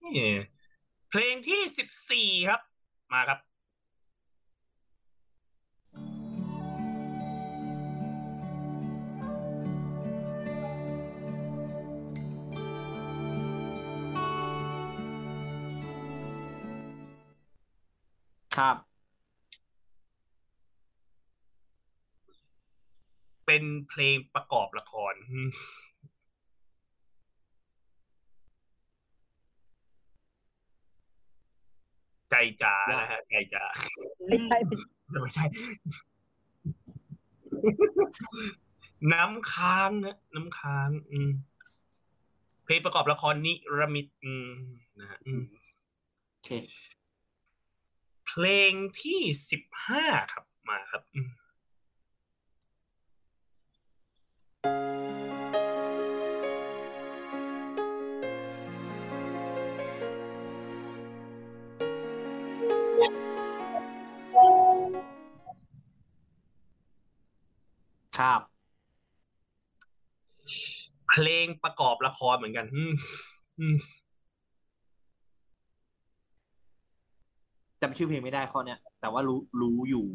นี่เพลงที่สิบสี่ครับ มาครับ ครับ เป็นเพลงประกอบละครอืมใจจ๋านะฮะใจจ๋าไม่ใช่ไม่ใช่ไม่ใช่ น้ำค้างนะน้ำค้าง อืมเพลงประกอบละครนิรมิตอืมนะฮะอืมโอเค เพลงที่สิบห้าครับมาครับอืมครับ เพลงประกอบละครเหมือนกัน อืมอืม จำชื่อเพลงไม่ได้ข้อเนี้ยแต่ว่ารู้รู้อยู่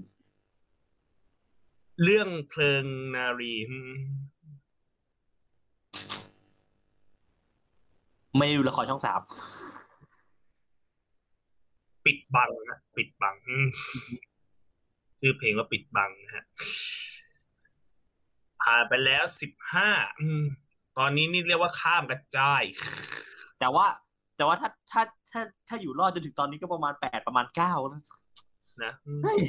เรื่องเพลิงนารีอืมไม่ได้ดูละครช่องสามปิดบังนะปิดบังอืมชื่อเพลงว่าปิดบังนะฮะผ่านไปแล้วสิบห้าอืมตอนนี้นี่เรียกว่าข้ามกระจาย แต่ว่า แต่ว่าถ้าถ้าถ้าถ้าอยู่รอดจนถึงตอนนี้ก็ประมาณแปดประมาณเก้านะอืมเฮ้ย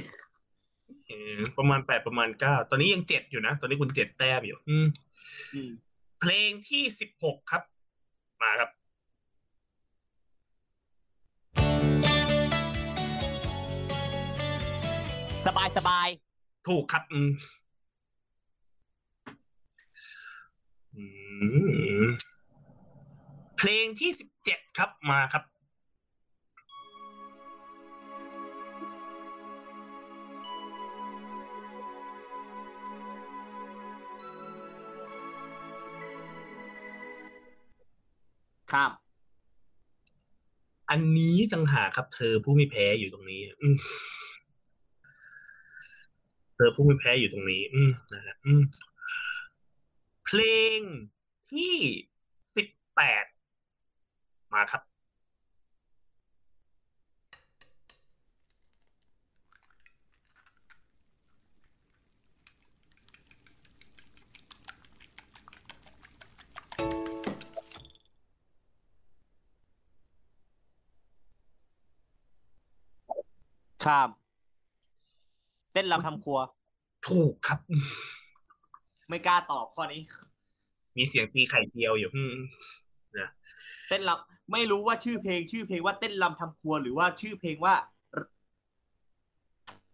เออประมาณแปดประมาณเก้าตอนนี้ยังเจ็ดอยู่นะ ตอนนี้คุณเจ็ดแต้มอยู่อืมอืมเพลงที่สิบหกครับ มาครับสบายสบาย ถูกครับ อืมอืมเพลงที่สิบ เจ็ดครับมาครับครับ อันนี้จังหากครับเธอผู้ไม่แพ้อยู่ตรงนี้ อืมเธอผู้ไม่แพ้อยู่ตรงนี้ อืมนะฮะอืมเพลงที่สิบแปด มาครับครับเต้นรำทำครัว ถูกครับ ไม่กล้าตอบข้อนี้ มีเสียงตีไข่เจียวอยู่ อืมเต้นลำไม่รู้ว่าชื่อเพลง ชื่อเพลงว่าเต้นลำทำครัว หรือว่าชื่อเพลงว่า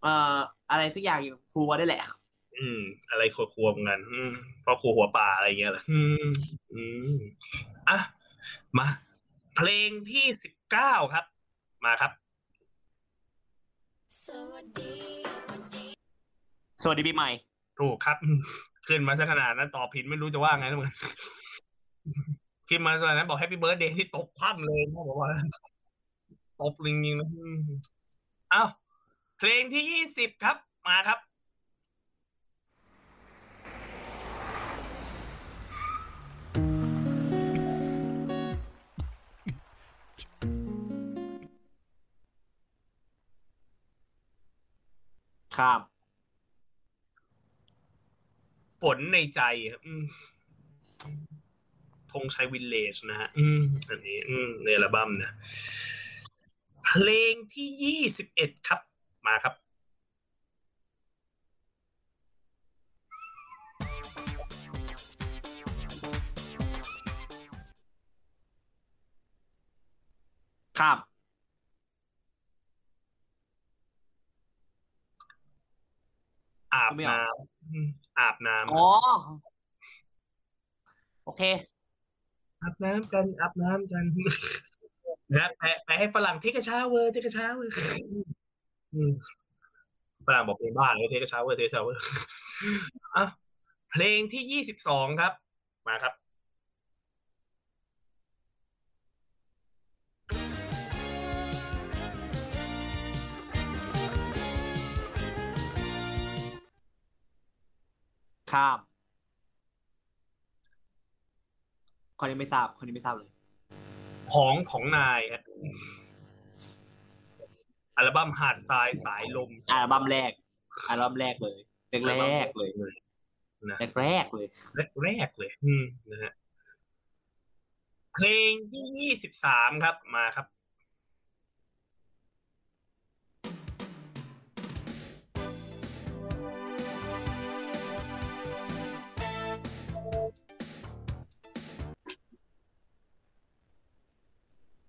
เอ่ออะไรสักอย่างอยู่ครัวได้แหละ อืม อะไรครัวๆเหมือนกันอืมเพราะครัวหัวป่าอะไรเงี้ยแหละอืมอืมอะมาเพลงที่สิบเก้าครับ มาครับ สวัสดี สวัสดีปีใหม่ ถูกครับ ขึ้นมาซะขนาดนั้นตอบผิดไม่รู้จะว่าไงนะมึง ขึ้นมาขนาดนั้นบอก Happy Birthday ที่ตกคว่ำเลยนะบอกว่าตบจริงๆนะอืมเอ้าเพลงที่ยี่สิบครับ มาครับข้ามฝนในใจครับอืม ธงชัยวิลเลจนะฮะอืมอันนี้ อืมในอัลบั้มนะ เพลงที่ยี่สิบเอ็ดครับ มาครับข้ามอาบไม่ออกน้ำอืมอาบน้ำอ๋อ โอเค อาบน้ำกันอาบน้ำกันนะแปลแปลให้ฝรั่ง take a shower take a shower ฝรั่งบอกเป็นบ้าเลย take a shower take a shower อะเพลงที่ยี่สิบสองครับ มาครับข้าม คนนี้ไม่ทราบ คนนี้ไม่ทราบเลย ของของนายฮะอัลบั้มหาดทรายสายลมอัลบั้มแรกอัลบั้มแรกเลยแรกๆเลยนะแรกๆเลยแรกๆเลย อืมนะฮะเพลงที่ยี่สิบสามครับมาครับ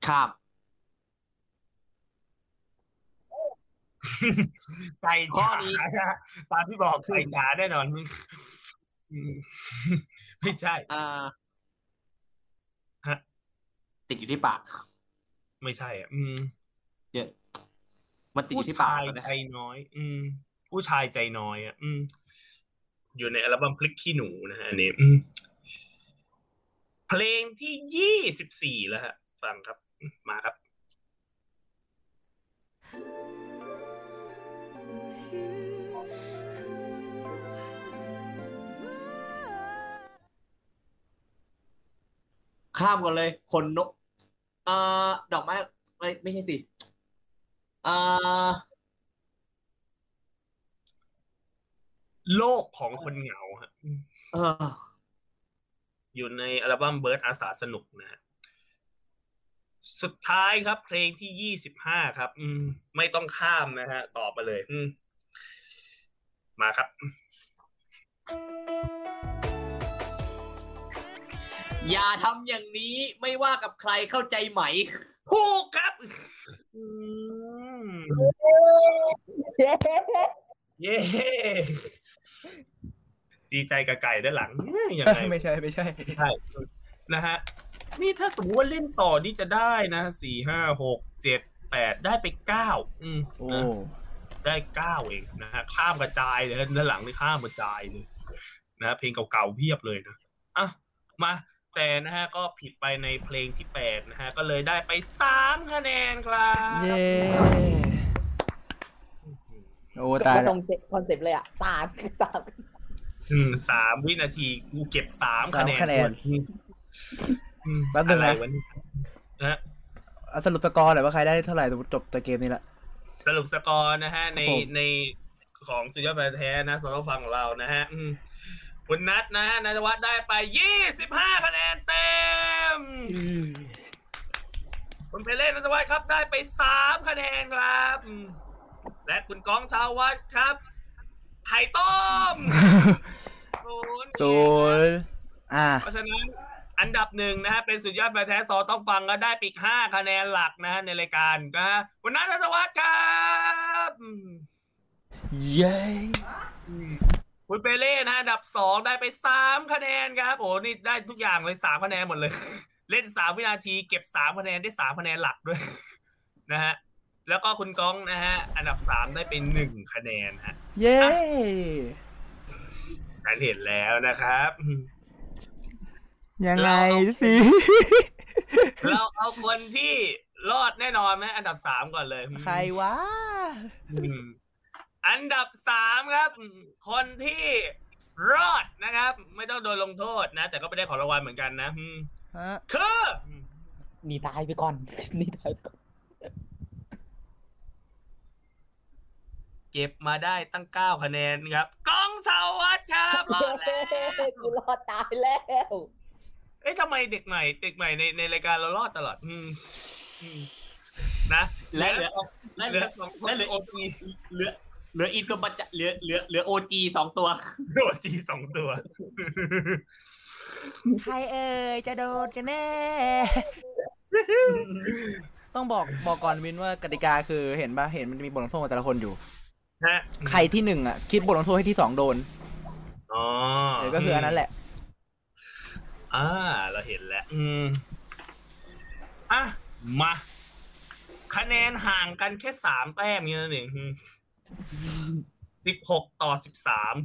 ข้ามไก่ข้อจ๋านี้นะตามที่บอกไก่จ๋าแน่นอนอืมไม่ใช่ อ่าฮะ ติดอยู่ที่ปากไม่ใช่อะอืม เยอะมันติดอผู้ยู่ที่ปาชากยนะใจน้อย อืม ผู้ชายใจน้อยอะ อืม อยู่ในอัลบั้มพลิกขี้หนูนะฮะอันนี้อืมเพลงที่ยี่สิบสี่แล้วฮะ ฟังครับ มาครับ ข้ามกันเลย คนนกเอ่อดอกไม้ไม่ไม่ใช่สิเอ่อโลกของคนเหงาฮะอืมเอออยู่ในอัลบั้มเบิร์ดอาสาสนุกนะฮะ สุดท้ายครับ เพลงที่ยี่สิบห้าครับ อืม ไม่ต้องข้ามนะฮะ ตอบมาเลย อืม มาครับ อย่าทำอย่างนี้ไม่ว่ากับใครเข้าใจไหม ถูกครับ อืม เย้ดีใจกับไก่ด้านหลังเอ้ยยังไงไม่ใช่ไม่ใช่ ใช่นะฮะ นี่ถ้าสมมติว่าเล่นต่อนี่จะได้นะสี่ห้าหกเจ็ดแปดได้ไปเก้าอืมโอ้นะได้เก้าเองนะฮะข้ามกระจายเลยด้านหลังนี่ข้ามกระจายเลยนะฮะเพลงเก่าๆเพียบเลยนะอะมาแต่นะฮะก็ผิดไปในเพลงที่แปดนะฮะก็เลยได้ไปสามคะแนนครับเย้โอ้จบตายก็แล้ตวรงคอนเซปต์เลยอะสามสามอืมสามวินาทีกูเก็บสามคะแนนสามคะแนนอืมอืม แป๊บนึงนะอะไรวเนี่ยนะฮะเอาสรุปสกอร์หน่อยว่าใครได้เท่าไหร่จบแต่เกมนี้ละ สรุปสกอร์นะฮะ ในครับผมในของสุดยอดแฟนแท้นะสำหรับฟังของเรานะฮะอืมคุณนัทนะฮะนัทวัฒน์ได้ไปยี่สิบห้าคะแนนเต็มคุณเพเล่นัทวัฒน์ครับได้ไปสามคะแนนครับอืมและคุณก้องชาววัดครับไข่ต้มศูนย์ศูนย์อ่าเพราะฉะนั้น อันดับหนึ่งนะฮะเป็นสุดยอดแฟนแท้ซอต้องฟังก็ได้ปีกห้าคะแนนหลักนะฮะในรายการนะฮะวันนั้นนัทวัฒน์ครับอืมเย้คุณเปเล่นะฮะอันดับสองได้ไปสามคะแนนครับโอ้นี่ได้ทุกอย่างเลยสามคะแนนหมดเลย เล่นสามวินาทีเก็บสามคะแนนได้สามคะแนนหลักด้วยนะฮะแล้วก็คุณก้องนะฮะ อันดับสามได้เป็นหนึ่งคะแนนฮะ เย้ท่านเห็นแล้วนะครับอืม ยังไงสิ เราเอาคนที่รอดแน่นอนไหมอันดับสามก่อนเลยใครวะอืมอันดับสามครับ คนที่รอดนะครับ ไม่ต้องโดนลงโทษนะ แต่ก็ไม่ได้ของรางวัลเหมือนกันนะอืมฮะคือหนีตายไปก่อนหนีตายไปก่อนเก็บมาได้ตั้งเก้าคะแนนครับก้องชาววัดครับรอดแล้วกูรอดตายแล้ว เอ๊ะทำไมเด็กใหม่ เด็กใหม่ในในรายการเรารอดตลอด อืมอืมนะและเหลือและเหเหลืลืออสองคนและเหลือโอทีเหลือเหลืออีกตัวบัจจะเหลือเหลือเหลือโอจีสองตัวโอทีสองตัว ใครเอ่ยจะโดนกันแน่ ต้องบอกบอกก่อนวินว่ากติกาคือเห็นปะเห็นมันจะมีบทลงโทษของแต่ละคนอยู่ฮะใครที่หนึ่งอะ คิดบทลงโทษให้ที่สองโดนอ๋อเออก็คืออันนั้นแหละ อ่าเราเห็นแล้ว อืมอะมา คะแนนห่างกันแค่สามแต้มนี่นั่นเองสิบหกต่อสิบสาม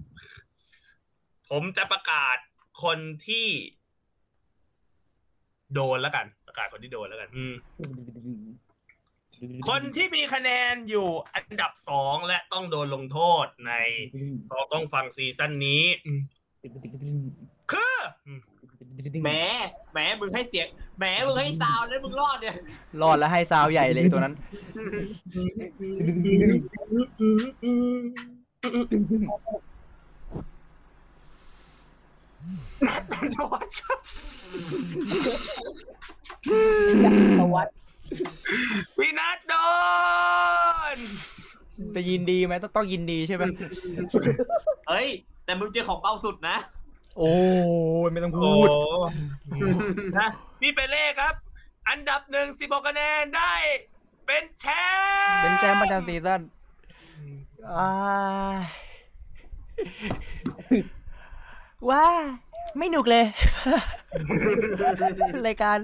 ผมจะประกาศคนที่ โดนแล้วกัน ประกาศคนที่โดนแล้วกัน อืมคนที่มีคะแนนอยู่อันดับสองและต้องโดนลงโทษในซอต้องฟังซีซั่นนี้ คือ แหมแหมมึงให้เสียงแหมมึงให้ซาวด์แล้วมึงรอดเนี่ยรอดแล้วให้ซาวใหญ่เลยตัวนั้นจังหวัดครับสวัสดพี่นัทโดนจะยินดีไหมต้องต้องยินดีใช่ไหมเฮ้ย แต่มึงเจอของเบาสุดนะ โอ้ยไม่ต้องโอ้พูดนะพี่เปเล่ครับ อันดับหนึ่งสิบคะแนนได้ เป็นแชมป์เป็นแชมป์ประจำซีซั่นอ้ายว้าไม่หนุกเลย รายการ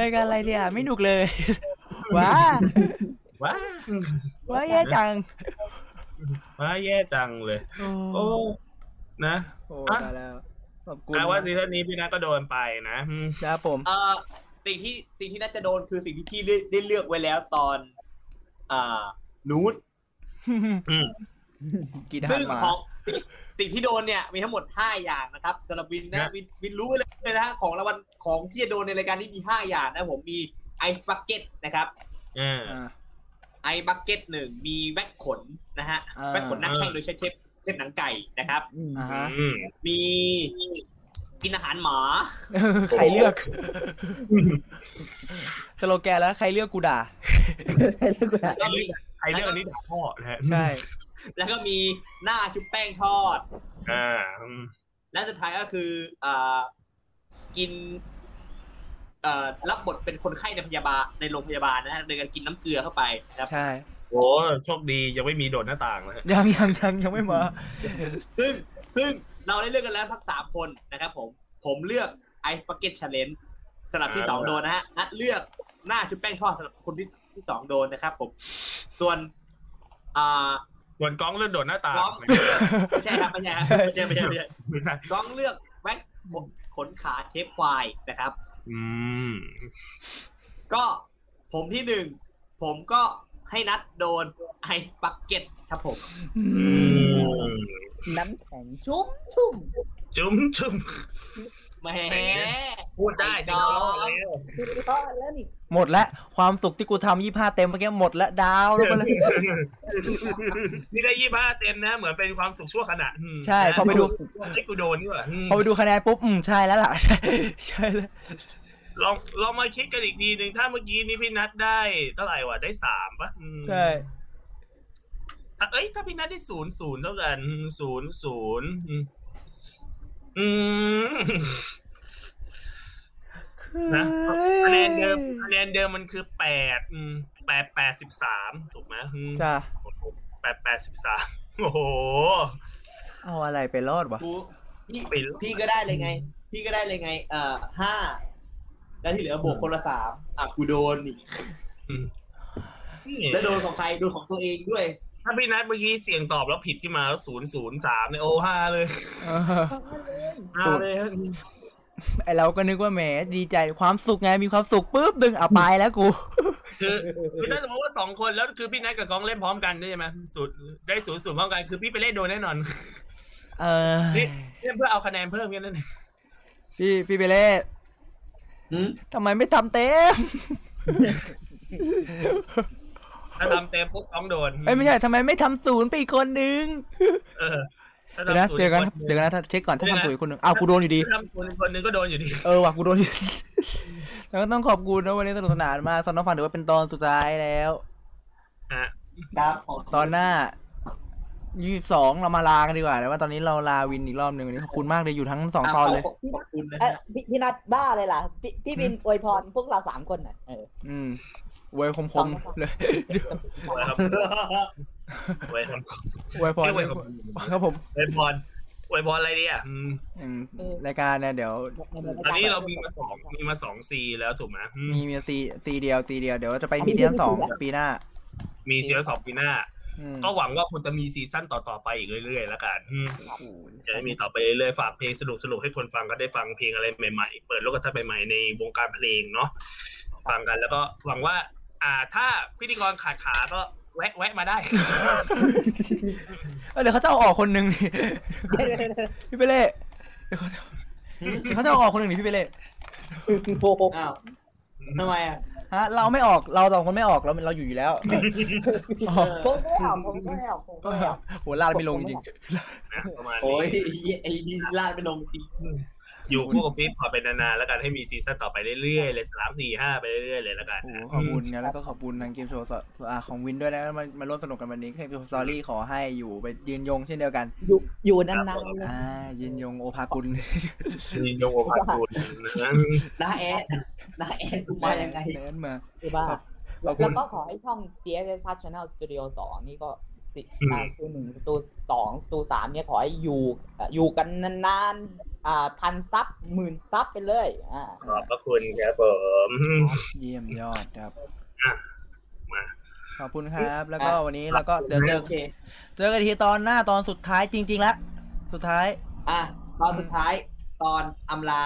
รายการอะไรเนี่ย ไม่หนุกเลย ว้าว้าว้าแย่จัง ว้าแย่จังเลย โอ้นะโอ้อะ ตายแล้วขอบคุณแปลว่าซีซั่นนี้พี่นัทก็โดนไปนะอืมครับผม เอ่อสิ่งที่สิ่งที่น่าจะโดนคือสิ่งที่พี่เลือกได้เลือกไว้แล้วตอนอ่านูดอืม กีทหาซึ่งรหมาของสิ่งสิ่งที่โดนเนี่ยมีทั้งหมด 5 อย่างนะครับสำหรับวินนะ วินวินรู้ไว้เลยนะฮะของรางวัลของที่จะโดนในรายการนี้มี 5 อย่างนะผมมีไอซ์บักเก็ตนะครับ อ่าอ่า ไอบักเก็ตหนึ่งมีแว็กขนนะฮะอ่าแว็กขนหน้าแข้งโดยใช้เทปเทปหนังไก่นะครับอ่าฮะอืมมีกินอาหารหมาใครเลือกสโลแกนแล้วใครเลือกกูด่าแล้วก็มีใครเรื่องอันนี้ด่าพ่อนะฮะใช่แล้วก็มีหน้าชุบแป้งทอดอ่าอืมและสุดท้ายก็คืออ่ากินเอ่อ รับบทเป็นคนไข้ในพยาบาลในโรงพยาบาลนะฮะโดยการกินน้ำเกลือเข้าไปนะครับใช่โอ้โชคดียังไม่มีโดดหน้าต่างเลยยังยังยังยังไม่มาซึ่งซึ่งเราได้เลือกกันแล้วทั้งสามคนนะครับผมผมเลือก Ice Bucket Challengeสำหรับที่สองโดนนะฮะนัดเลือกหน้าชุบแป้งทอดสำหรับคนที่ที่สองโดนนะครับ ผม ส่วนอ่าส่วนกล้องเลื่อนโดดหน้าต่างกล้องไม่ใช่ครับไม่ใช่ครับไม่ใช่ไม่ใช่ไม่ใช่ไม่ใช่กล้องเลือกแว็กขนขาเทปควายนะครับ อืม ก็ผมที่หนึ่ง ผมก็ให้นัดโดนไอซ์บักเก็ตครับผมอืมน้ำแข็งชุ่มชุ่มจุ้มจุ้ม แหมพูดได้สิเรารอดแล้วคือรอดแล้วนี่หมดแล้วความสุขที่กูทำยี่ห้าเต็มเมื่อกี้หมดแล้วดาวลงมาเลยที่ได้ยี่ห้าเต็มนะ เหมือนเป็นความสุขชั่วขณะอืมใช่พอไปดูไอ้กูโดนนี่หว่าอืมพอไปดูคะแนนปุ๊บอืมใช่แล้วล่ะใช่ใช่แล้วลองลองมาคิดกันอีกทีหนึ่งถ้าเมื่อกี้นี้พี่นัทได้เท่าไหร่วะได้สามปะอืมใช่ถ้าเอ้ยถ้าพี่นัทได้ศูนย์ศูนย์เท่ากันศูนย์ศูนย์ อืมอืมนะคะแนนเดิมคะแนนเดิมมันคือแปดอืมแปดแปดสิบสามถูกไหมอืมจ้าแปดแปดสิบสามโอ้โห เอาอะไรไปรอดวะกูพี่ไปเลยพี่ก็ได้เลยไง พี่ก็ได้เลยไง เอ่อห้าแล้วที่เหลือบวกคนละสามอะกูโดนอีกอืมนี่แล้วโดนของใครโดนของตัวเองด้วย ถ้าพี่นัทเมื่อกี้เสียงตอบแล้วผิดขึ้นมาแล้วศูนย์ศูนย์สามเนี่ยโอ้ห้าเลยเออห้าเลยฮะไอเราก็นึกว่าแหมดีใจความสุขไงมีความสุขปุ๊บดึงเอาไปแล้วกู คือคือถ้าสมมติว่าสองคนแล้วคือพี่นัทกับกองเล่นพร้อมกันใช่ไหมศูนย์ได้ศูนย์ศูนย์พร้อมกันคือพี่ไปเล่นโดนแน่นอน เออนี่เล่นเพื่อเอาคะแนนเพิ่มแค่นั้นเองพี่พี่เปเล่หืมทำไมไม่ทำเต็ม ถ้าทำเต็มปุ๊บกองโดนเอ้ยไม่ใช่ทำไมไม่ทำศูนย์ไปอีกคนนึงเออถ้าเดี๋ยวนะทำศูนย์เดี๋ยวกันอีคเดี๋ยวกันนะถ้าเช็คก่อนถ้าเดี๋ยวนะทำศูนย์อีกคนนึงอ้าวกูโดนอยู่ดีถ้าทำศูนย์อีกคนนึงก็โดนอยู่ดีเออว่ะกูโดนอยู่แล้วก็ต้องขอบคุณนะวันนี้สนุกสนานมากซอนน้องฟังถือว่าเป็นตอนสุดท้ายแล้วอะครับของตอนหน้ายี่สองเรามาลากันดีกว่าแต่ว่าตอนนี้เราลาวินอีกรอบหนึ่งวันนี้ขอบคุณมากเลยอยู่ทั้งสองตอนเลยขขอบคุณนะเอ้ยฮะพี่พี่นัทบ้าเลยล่ะพี่พี่บินอวยพรพวกเราสามคนน่ะเอออืม อวยคมๆเลยไว้ครับไว้ครับอวยพรไม่ไว้ครับครับผมไว้พรไว้พรอะไรดีอะอืมอืมรายการเนี่ยเดี๋ยวตอนนี้เรามีมาสองมีมาสองซีแล้วถูกไหมอืมมีมีซีซีเดียวซีเดียวเดี๋ยวจะไปมีซีซั่นสองปีหน้า มีซีซั่นสองปีหน้าอืมก็หวังว่าคุณจะมีซีซั่นต่อๆไปอีกเรื่อยๆแล้วกันอืมโอ้โหจะได้มีต่อไปเรื่อยๆฝากเพลงสนุกๆให้คนฟังก็ได้ฟังเพลงอะไรใหม่ๆ เปิดโลกทัศน์ใหม่ๆในวงการเพลงเนาะฟังกันแล้วก็หวังว่า อ่า ถ้าพิธีกรขาดขาก็แวะแวะมาได้ เอ้ยเดี๋ยวเขาจะเอาออกคนหนึ่งดิพี่เปเล่เดี๋ยวเขาจะเดี๋ยวเขาจะเอาออกคนหนึ่งดิพี่เปเล่โอ้โหอ้าวทำไมอะฮะเราไม่ออกเราสองคนไม่ออกเราเราอยู่อยู่แล้วเออผมไม่เอาผมไม่เอาผมไม่เอาโหลาดไม่ลงจริง นะประมาณโอ้ยนี้ไอ้นี่ลาดไปลงจริง อยู่คู่กับฟิปพอเป็นนานๆแล้วกันให้มีซีซั่นต่อไปเรื่อยๆเลยสามสี่ห้าไปเรื่อยๆเลยแล้วกันโอ้โหนะขอบคุณนะแล้วก็ขอบคุณทางเกมโชว์สอ่าของวินด้วยนะมามาร่วมสนุกกันวันนี้เกมโชว์สตอรี่ขอให้อยู่ไปยืนยงเช่นเดียวกัน อยู่อยู่นานๆเลยอ่ายืนยงโอภากุลยินยงโอภาคูณนะน้าแอดน้าแอดกูมายังไงแนนมาคือว่าขอบคุณแล้วก็ขอให้ช่อง GS Plus Channel Studio สองนี่ก็สิอ่าสตูหนึ่งสตูสองสตูสามเนี่ยขอให้อยู่อะอยู่กันนานๆ อ่าพันซับหมื่นซับไปเลย อ่าขอบพระคุณครับผมเยี่ยมยอดครับอะมาขอบคุณครับ แล้วก็วันนี้เราก็เดี๋ยวเจอโอเคเจอกันทีตอนหน้าตอนสุดท้ายจริง ๆ แล้ว สุดท้าย อะตอนสุดท้ายตอนอำลา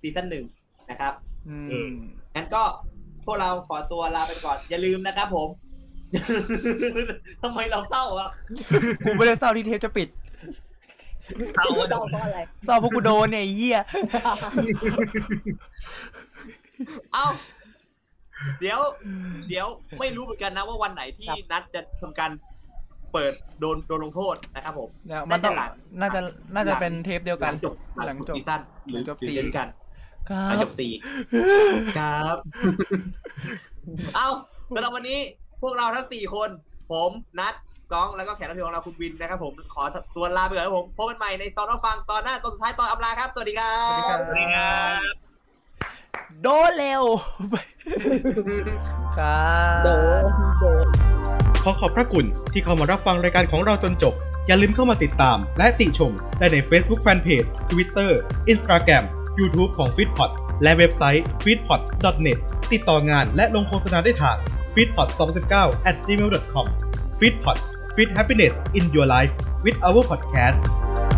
ซีซั่นหนึ่งนะครับ อืมงั้นก็พวกเราขอตัวลาไปก่อน อย่าลืมนะครับผมทำไมเราเศร้าอะกูไม่ได้เศร้าที่เทปจะปิด เอาว่าเจ้าเพราะอะไรเศร้าเพราะกูโดนเนี่ยไอ้เหี้ยเอ้าเดี๋ยว เดี๋ยวไม่รู้เหมือนกันนะว่าวันไหนที่ครับนัดจะทำการเปิดโดนโดนลงโทษนะครับผมเนี่ยมันต้องน่าจะหลังน่าจะน่าจะหลังเป็นเทปเดียวหกัลัน งจบหลังจบซีซั่นหรือหลังจบหรือสี่เดียวกันครัหลังจบ บสี่ครับ เอ้าสำหรับวันนี้พวกเราทั้งสี่คน ผมนัด ก้องแล้วก็แขกรับเชิญของเราคุณวินนะครับผมขอตัวลาไปก่อนครับผมพบกันใหม่ในซอนน้องฟังตอนหน้าตอนสุดท้ายตอนอำลาครับ สวัสดีครัสวัสดีครับบสวัสดีครับโดนเร็วครับโดนโดนขอขอบพระคุณที่เข้ามารับฟังรายการของเราจนจบ อย่าลืมเข้ามาติดตาม และติชม ได้ใน Facebook Fanpage Twitter Instagram YouTube ของ f e e d p o t และเว็บไซต์ f e e d p o t net ติดต่องานและลงโฆษณาได้ทาง f e e d p o t 2019 at gmail.com f e e d p o t Feed Happiness in Your Life with our podcast